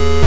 you